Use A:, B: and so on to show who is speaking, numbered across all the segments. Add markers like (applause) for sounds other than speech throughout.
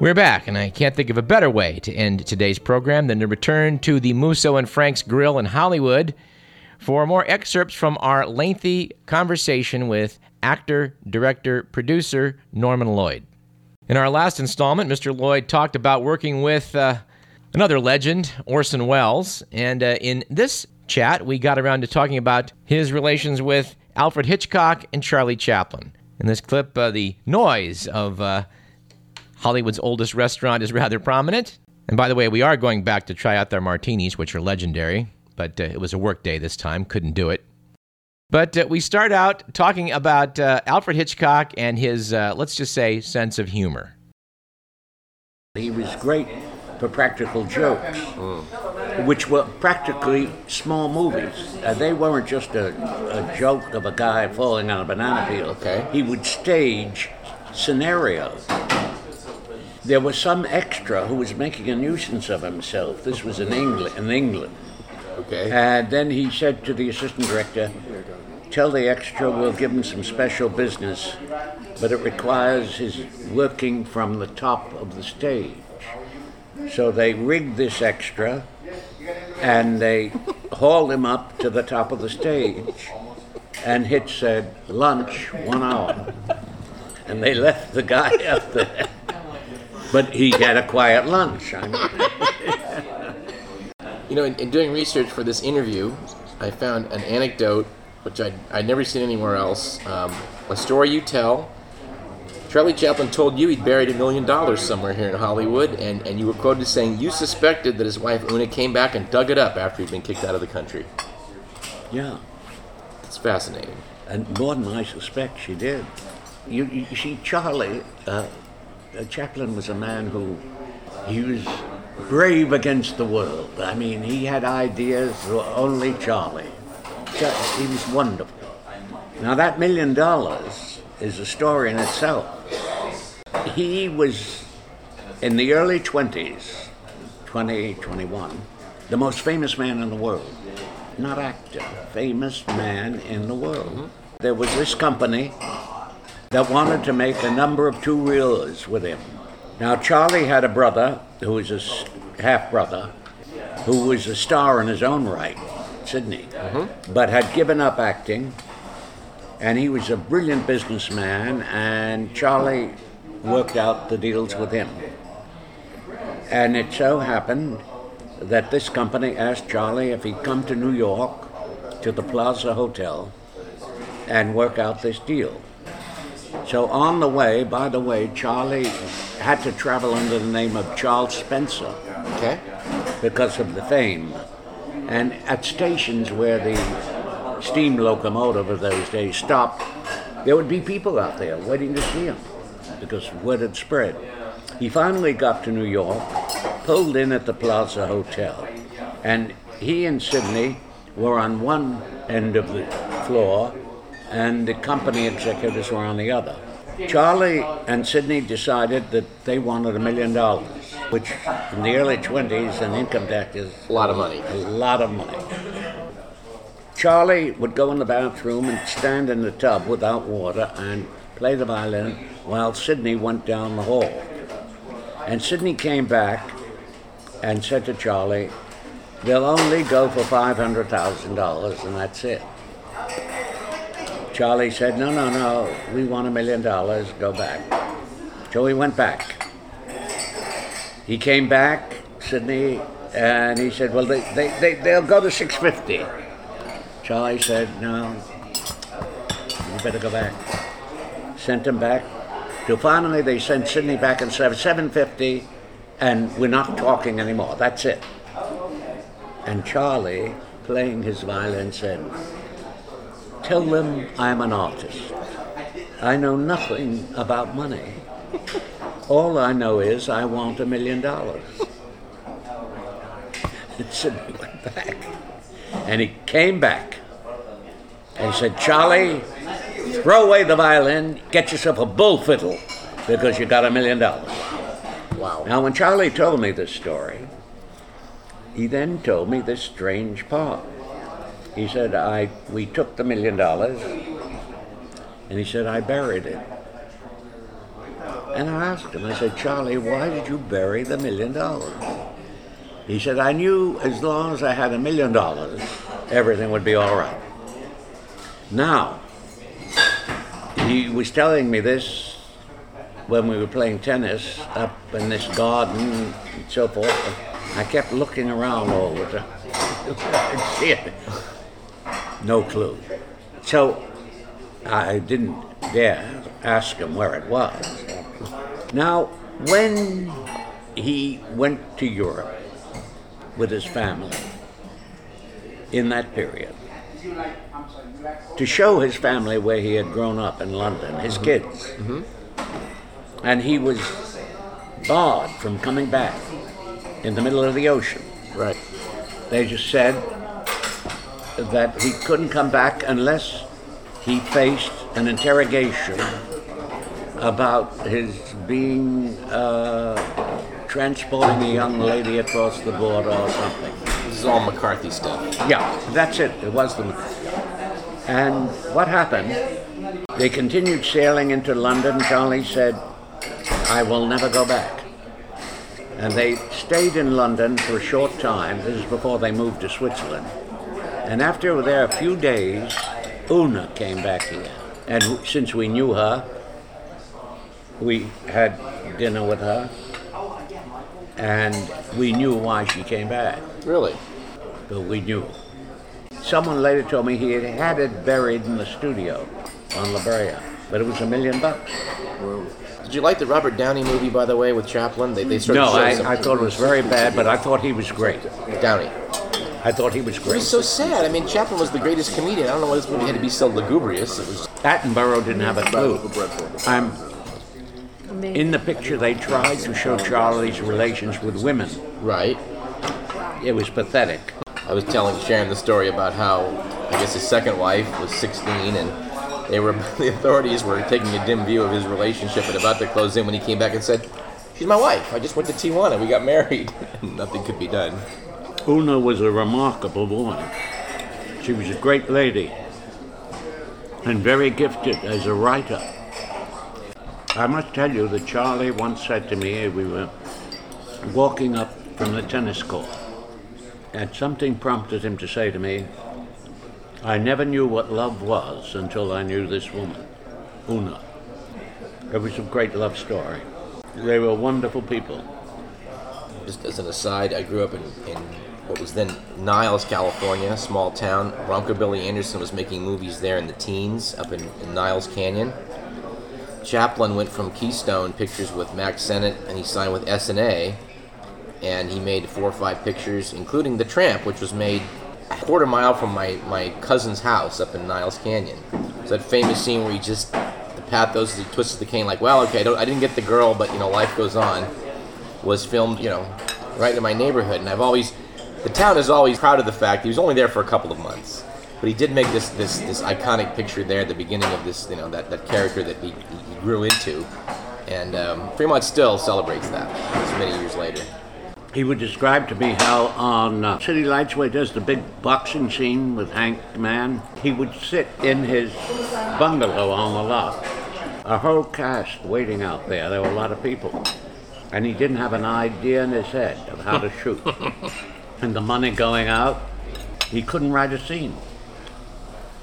A: We're back, and I can't think of a better way to end today's program than to return to the Musso and Frank's Grill in Hollywood for more excerpts from our lengthy conversation with actor, director, producer Norman Lloyd. In our last installment, Mr. Lloyd talked about working with uh, another legend, Orson Welles, and uh, in this chat, we got around to talking about his relations with Alfred Hitchcock and Charlie Chaplin. In this clip, uh, the noise of uh, Hollywood's oldest restaurant is rather prominent. And by the way, we are going back to try out their martinis, which are legendary, but uh, it was a work day this time, couldn't do it. But uh, we start out talking about uh, Alfred Hitchcock and his, uh, let's just say, sense of humor.
B: He was great for practical jokes, which were practically small movies. Uh, they weren't just a, a joke of a guy falling on a banana peel.
A: Okay.
B: He would stage scenarios. There was some extra who was making a nuisance of himself. This was in England. In England.
A: Okay.
B: And then he said to the assistant director, Tell the extra we'll give him some special business, but it requires his working from the top of the stage. So they rigged this extra and they hauled him up to the top of the stage. And Hitch said, Lunch, one hour. And they left the guy (laughs) up there. But he had a quiet lunch. I mean, (laughs)
A: You know, in, in doing research for this interview, I found an anecdote which I'd, I'd never seen anywhere else. Um, a story you tell. Charlie Chaplin told you he'd buried a million dollars somewhere here in Hollywood, and, and you were quoted as saying you suspected that his wife Oona came back and dug it up after he'd been kicked out of the country.
B: yeah.
A: It's fascinating.
B: And more than I suspect she did. You, you see, Charlie, uh, Chaplin was a man who, he was brave against the world. I mean, he had ideas only Charlie. Cha- He was wonderful. Now, that million dollars is a story in itself. He was, in the early 20s, 20, 21, the most famous man in the world. Not actor, famous man in the world. There was this company that wanted to make a number of two reels with him. Now, Charlie had a brother who was a half brother who was a star in his own right, Sydney, mm-hmm. but had given up acting. And he was a brilliant businessman, and Charlie worked out the deals with him. And it so happened that this company asked Charlie if he'd come to New York to the Plaza Hotel and work out this deal. So on the way, by the way, Charlie had to travel under the name of Charles Spencer
A: Okay.
B: because of the fame. And at stations where the steam locomotive of those days stopped, there would be people out there waiting to see him because word had spread. He finally got to New York, pulled in at the Plaza Hotel, and he and Sydney were on one end of the floor, and the company executives were on the other. Charlie and Sydney decided that they wanted a million dollars, which in the early 20s and income tax is
A: A lot of money.
B: a lot of money. Charlie would go in the bathroom and stand in the tub without water and play the violin while Sydney went down the hall. And Sydney came back and said to Charlie, They'll only go for $500,000 and that's it. Charlie said, No, no, no, we want a million dollars, go back. So he went back. He came back, Sydney, and he said, Well, they, they, they, they'll go to 650. Charlie said, No, you better go back. Sent him back. Till finally they sent Sydney back and said, 750, and we're not talking anymore. That's it. And Charlie, playing his violin, said, Tell them I'm an artist. I know nothing about money. All I know is I want a million dollars. (laughs) And Sydney went back. And he came back. And he said, Charlie, throw away the violin, get yourself a bull fiddle, because you got a million dollars.
A: Wow.
B: Now, when Charlie told me this story, he then told me this strange part. He said, I, we took the million dollars, and he said, I buried it. And I asked him, I said, Charlie, why did you bury the million dollars? He said, I knew as long as I had a million dollars, everything would be all right. Now, he was telling me this when we were playing tennis up in this garden and so forth. I kept looking around all the time. (laughs) I see it. No clue. So I didn't dare ask him where it was. Now, when he went to Europe with his family in that period, to show his family where he had grown up in London, his mm-hmm. kids, mm-hmm. and he was barred from coming back in the middle of the ocean.
A: Right.
B: They just said that he couldn't come back unless he faced an interrogation about his being uh, transporting a young lady across the border or something.
A: This is all McCarthy stuff.
B: Yeah, that's it. It was the. And what happened? They continued sailing into London. Charlie said, "I will never go back." And they stayed in London for a short time. This is before they moved to Switzerland. And after were there a few days, Oona came back here. And since we knew her, we had dinner with her. And we knew why she came back
A: Really?
B: but we knew. Someone later told me he had had it buried in the studio on La Brea, but it was a million bucks.
A: Did you like the Robert Downey movie, by the way, with Chaplin? They, they sort
B: No,
A: of
B: I, I thought it was very bad, but I thought he was great.
A: Downey.
B: I thought he was great.
A: It was so sad. I mean, Chaplin was the greatest comedian. I don't know why this movie had to be so lugubrious. It was
B: Attenborough didn't have a clue. I'm, in the picture, they tried to show Charlie's relations with women.
A: right.
B: It was pathetic.
A: I was telling Sharon the story about how I guess his second wife was 16 and they were (laughs) the authorities were taking a dim view of his relationship and about to close in when he came back and said, "She's my wife. I just went to Tijuana. We got married. (laughs) Nothing could be done."
B: Oona was a remarkable woman. She was a great lady and very gifted as a writer. I must tell you that Charlie once said to me, we were walking up from the tennis court, and something prompted him to say to me, I never knew what love was until I knew this woman, Oona. It was a great love story. They were wonderful people.
A: Just as an aside, I grew up in, in what was then Niles, California, small town. Broncho Billy Anderson was making movies there in the teens, up in, in Niles Canyon. Chaplin went from Keystone Pictures with Max Sennett, and he signed with Essanay, and he made four or five pictures, including The Tramp, which was made a quarter mile from my, my cousin's house up in Niles Canyon. So that famous scene where he just the pathos, he twists the cane like, well, okay, I, I didn't get the girl, but you know, life goes on was filmed, you know, right in my neighborhood. And I've always, the town is always proud of the fact he was only there for a couple of months, but he did make this this this iconic picture there at the beginning of this, you know, that, that character that he, he grew into, and um, Fremont still celebrates that many years later.
B: He would describe to me how on uh, City Lights, where he does the big boxing scene with Hank Mann, he would sit in his bungalow on the lot. A whole cast waiting out there. There were a lot of people. And he didn't have an idea in his head of how to shoot. (laughs) and the money going out, he couldn't write a scene.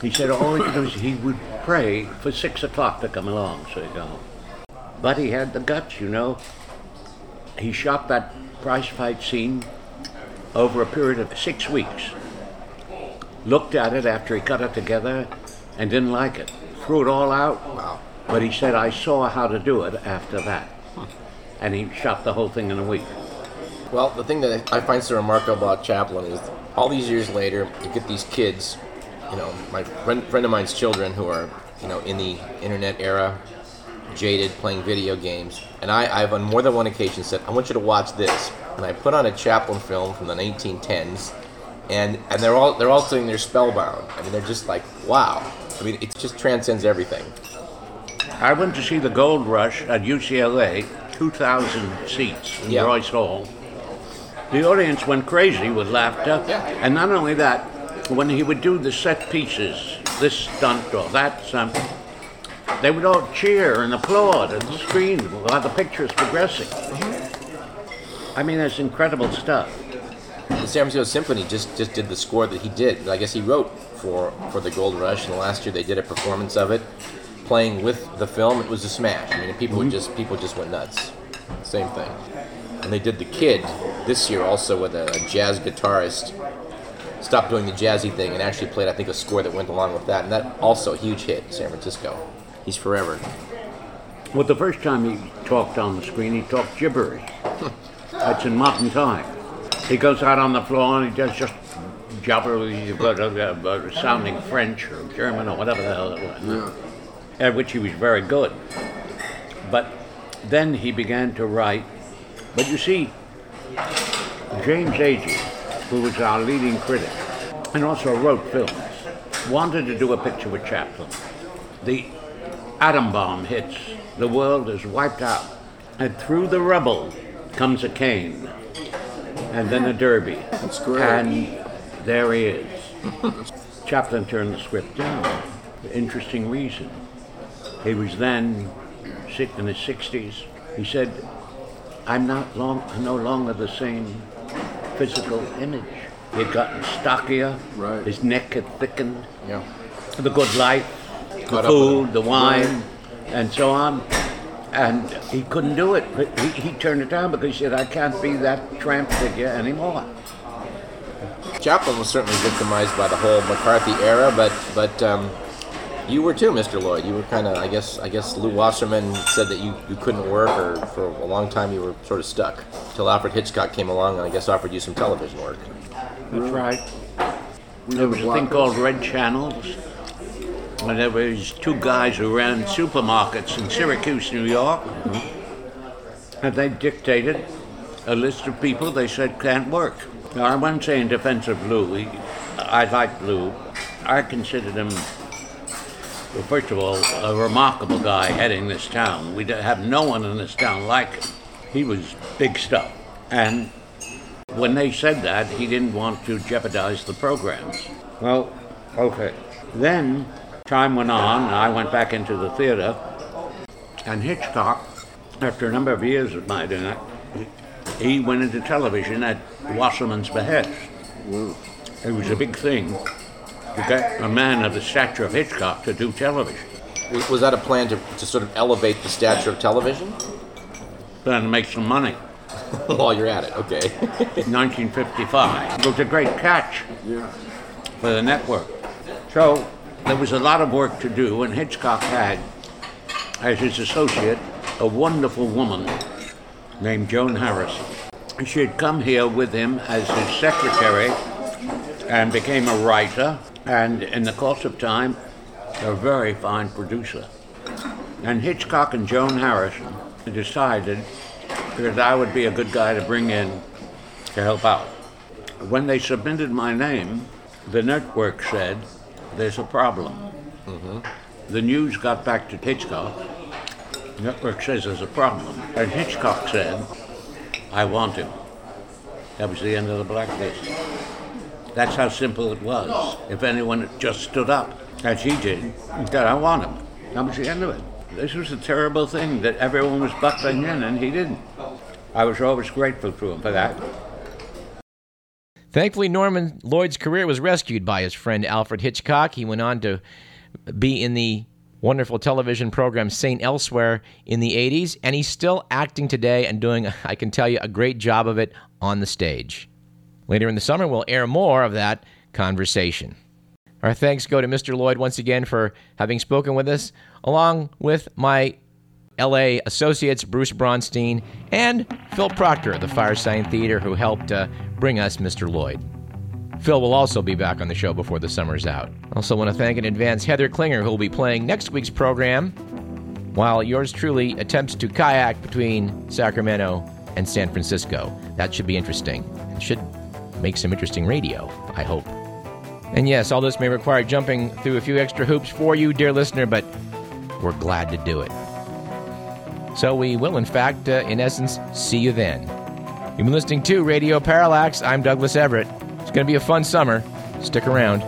B: He said all he could do is he would pray for six o'clock to come along, so he'd go. But he had the guts, you know he shot that prize fight scene over a period of six weeks. Looked at it after he cut it together and didn't like it. Threw it all out.
A: Wow.
B: But he said, I saw how to do it after that. And he shot the whole thing in a week.
A: Well, the thing that I find so remarkable about Chaplin is all these years later, you get these kids, you know, my friend, friend of mine's children who are, you know, in the internet era, jaded, playing video games. And I, I've on more than one occasion said, I want you to watch this. And I put on a Chaplin film from the 1910s, and, and they're all they're all sitting there spellbound. I mean, they're just like, wow. I mean, it just transcends everything.
B: I went to see the Gold Rush at UCLA, 2,000 seats in
A: Yeah.
B: Royce Hall. The audience went crazy with laughter.
A: Yeah.
B: And not only that, when he would do the set pieces, this stunt or that stunt, they would all cheer and applaud and mm-hmm. scream while the picture is progressing. Mm-hmm. I mean, that's incredible stuff.
A: The San Francisco Symphony just, just did the score that he did. I guess he wrote for, for the Gold Rush, and last year they did a performance of it, playing with the film. It was a smash. I mean, people mm-hmm. just people just went nuts. Same thing. And they did the Kid this year also with a, a jazz guitarist. Stopped doing the jazzy thing and actually played, I think, a score that went along with that, and that also a huge hit in San Francisco. He's forever.
B: Well, the first time he talked on the screen, he talked gibberish. (laughs) That's in modern time. He goes out on the floor and he does just gibberish, uh, sounding French or German or whatever the hell it was. Yeah. At which he was very good. But then he began to write. But you see, James Agee, who was our leading critic and also wrote films, wanted to do a picture with Chaplin. The atom bomb hits, the world is wiped out, and through the rubble comes a cane, and then a derby.
C: That's great.
B: And there he is. (laughs) Chaplin turned the script down. Interesting reason. He was then sick in his 60s. He said, I'm not long, no longer the same physical image. He had gotten stockier.
C: Right.
B: His neck had thickened.
C: Yeah.
B: The good life, the food, the wine, and so on. And he couldn't do it. He, he turned it down because he said, I can't be that tramp figure anymore.
A: Chaplin was certainly victimized by the whole McCarthy era, but but um, you were too, Mr. Lloyd. You were kind of, I guess, I guess Lew Wasserman said that you, you couldn't work, or for a long time you were sort of stuck, until Alfred Hitchcock came along and I guess offered you some television work.
B: That's right. There was a thing called Red Channels, and there was two guys who ran supermarkets in Syracuse, New York, mm-hmm. and they dictated a list of people they said can't work. Now, I won't say in defense of Lew. He, I liked Lew. I considered him well, first of all, a remarkable guy heading this town. We have no one in this town like him. He was big stuff. And when they said that, he didn't want to jeopardize the programs. Well, okay. Then time went on, and I went back into the theater, and Hitchcock, after a number of years of my doing that, he went into television at Wasserman's behest. It was a big thing to get a man of the stature of Hitchcock to do television.
A: Was that a plan to, to sort of elevate the stature of television?
B: Plan to make some money. (laughs)
A: While you're at it, okay. (laughs)
B: 1955. It was a great catch
C: yeah.
B: for the network. So there was a lot of work to do, and Hitchcock had, as his associate, a wonderful woman named Joan Harrison. She had come here with him as his secretary and became a writer and in the course of time, a very fine producer. And Hitchcock and Joan Harrison decided that I would be a good guy to bring in to help out. When they submitted my name, the network said, There's a problem. Mm-hmm. The news got back to Hitchcock. The network says there's a problem. And Hitchcock said, I want him. That was the end of the blacklist. That's how simple it was. If anyone just stood up, as he did, said, I want him. That was the end of it. This was a terrible thing that everyone was buckling in and he didn't. I was always grateful to him for that.
A: Thankfully, Norman Lloyd's career was rescued by his friend Alfred Hitchcock. He went on to be in the wonderful television program St. Elsewhere in the 80s, and he's still acting today and doing, (laughs) I can tell you, a great job of it on the stage. Later in the summer, we'll air more of that conversation. Our thanks go to Mr. Lloyd once again for having spoken with us, along with my LA associates, Bruce Bronstein and Phil Proctor of the Firesign Theater, who helped uh, bring us Mr. Lloyd. Phil will also be back on the show before the summer's out. Also, want to thank in advance Heather Klinger, who will be playing next week's program, while yours truly attempts to kayak between Sacramento and San Francisco. That should be interesting. It should make some interesting radio, I hope. And yes, all this may require jumping through a few extra hoops for you, dear listener, but we're glad to do it. So we will, in fact, uh, in essence, see you then. You've been listening to Radio Parallax. I'm Douglas Everett. It's going to be a fun summer. Stick around.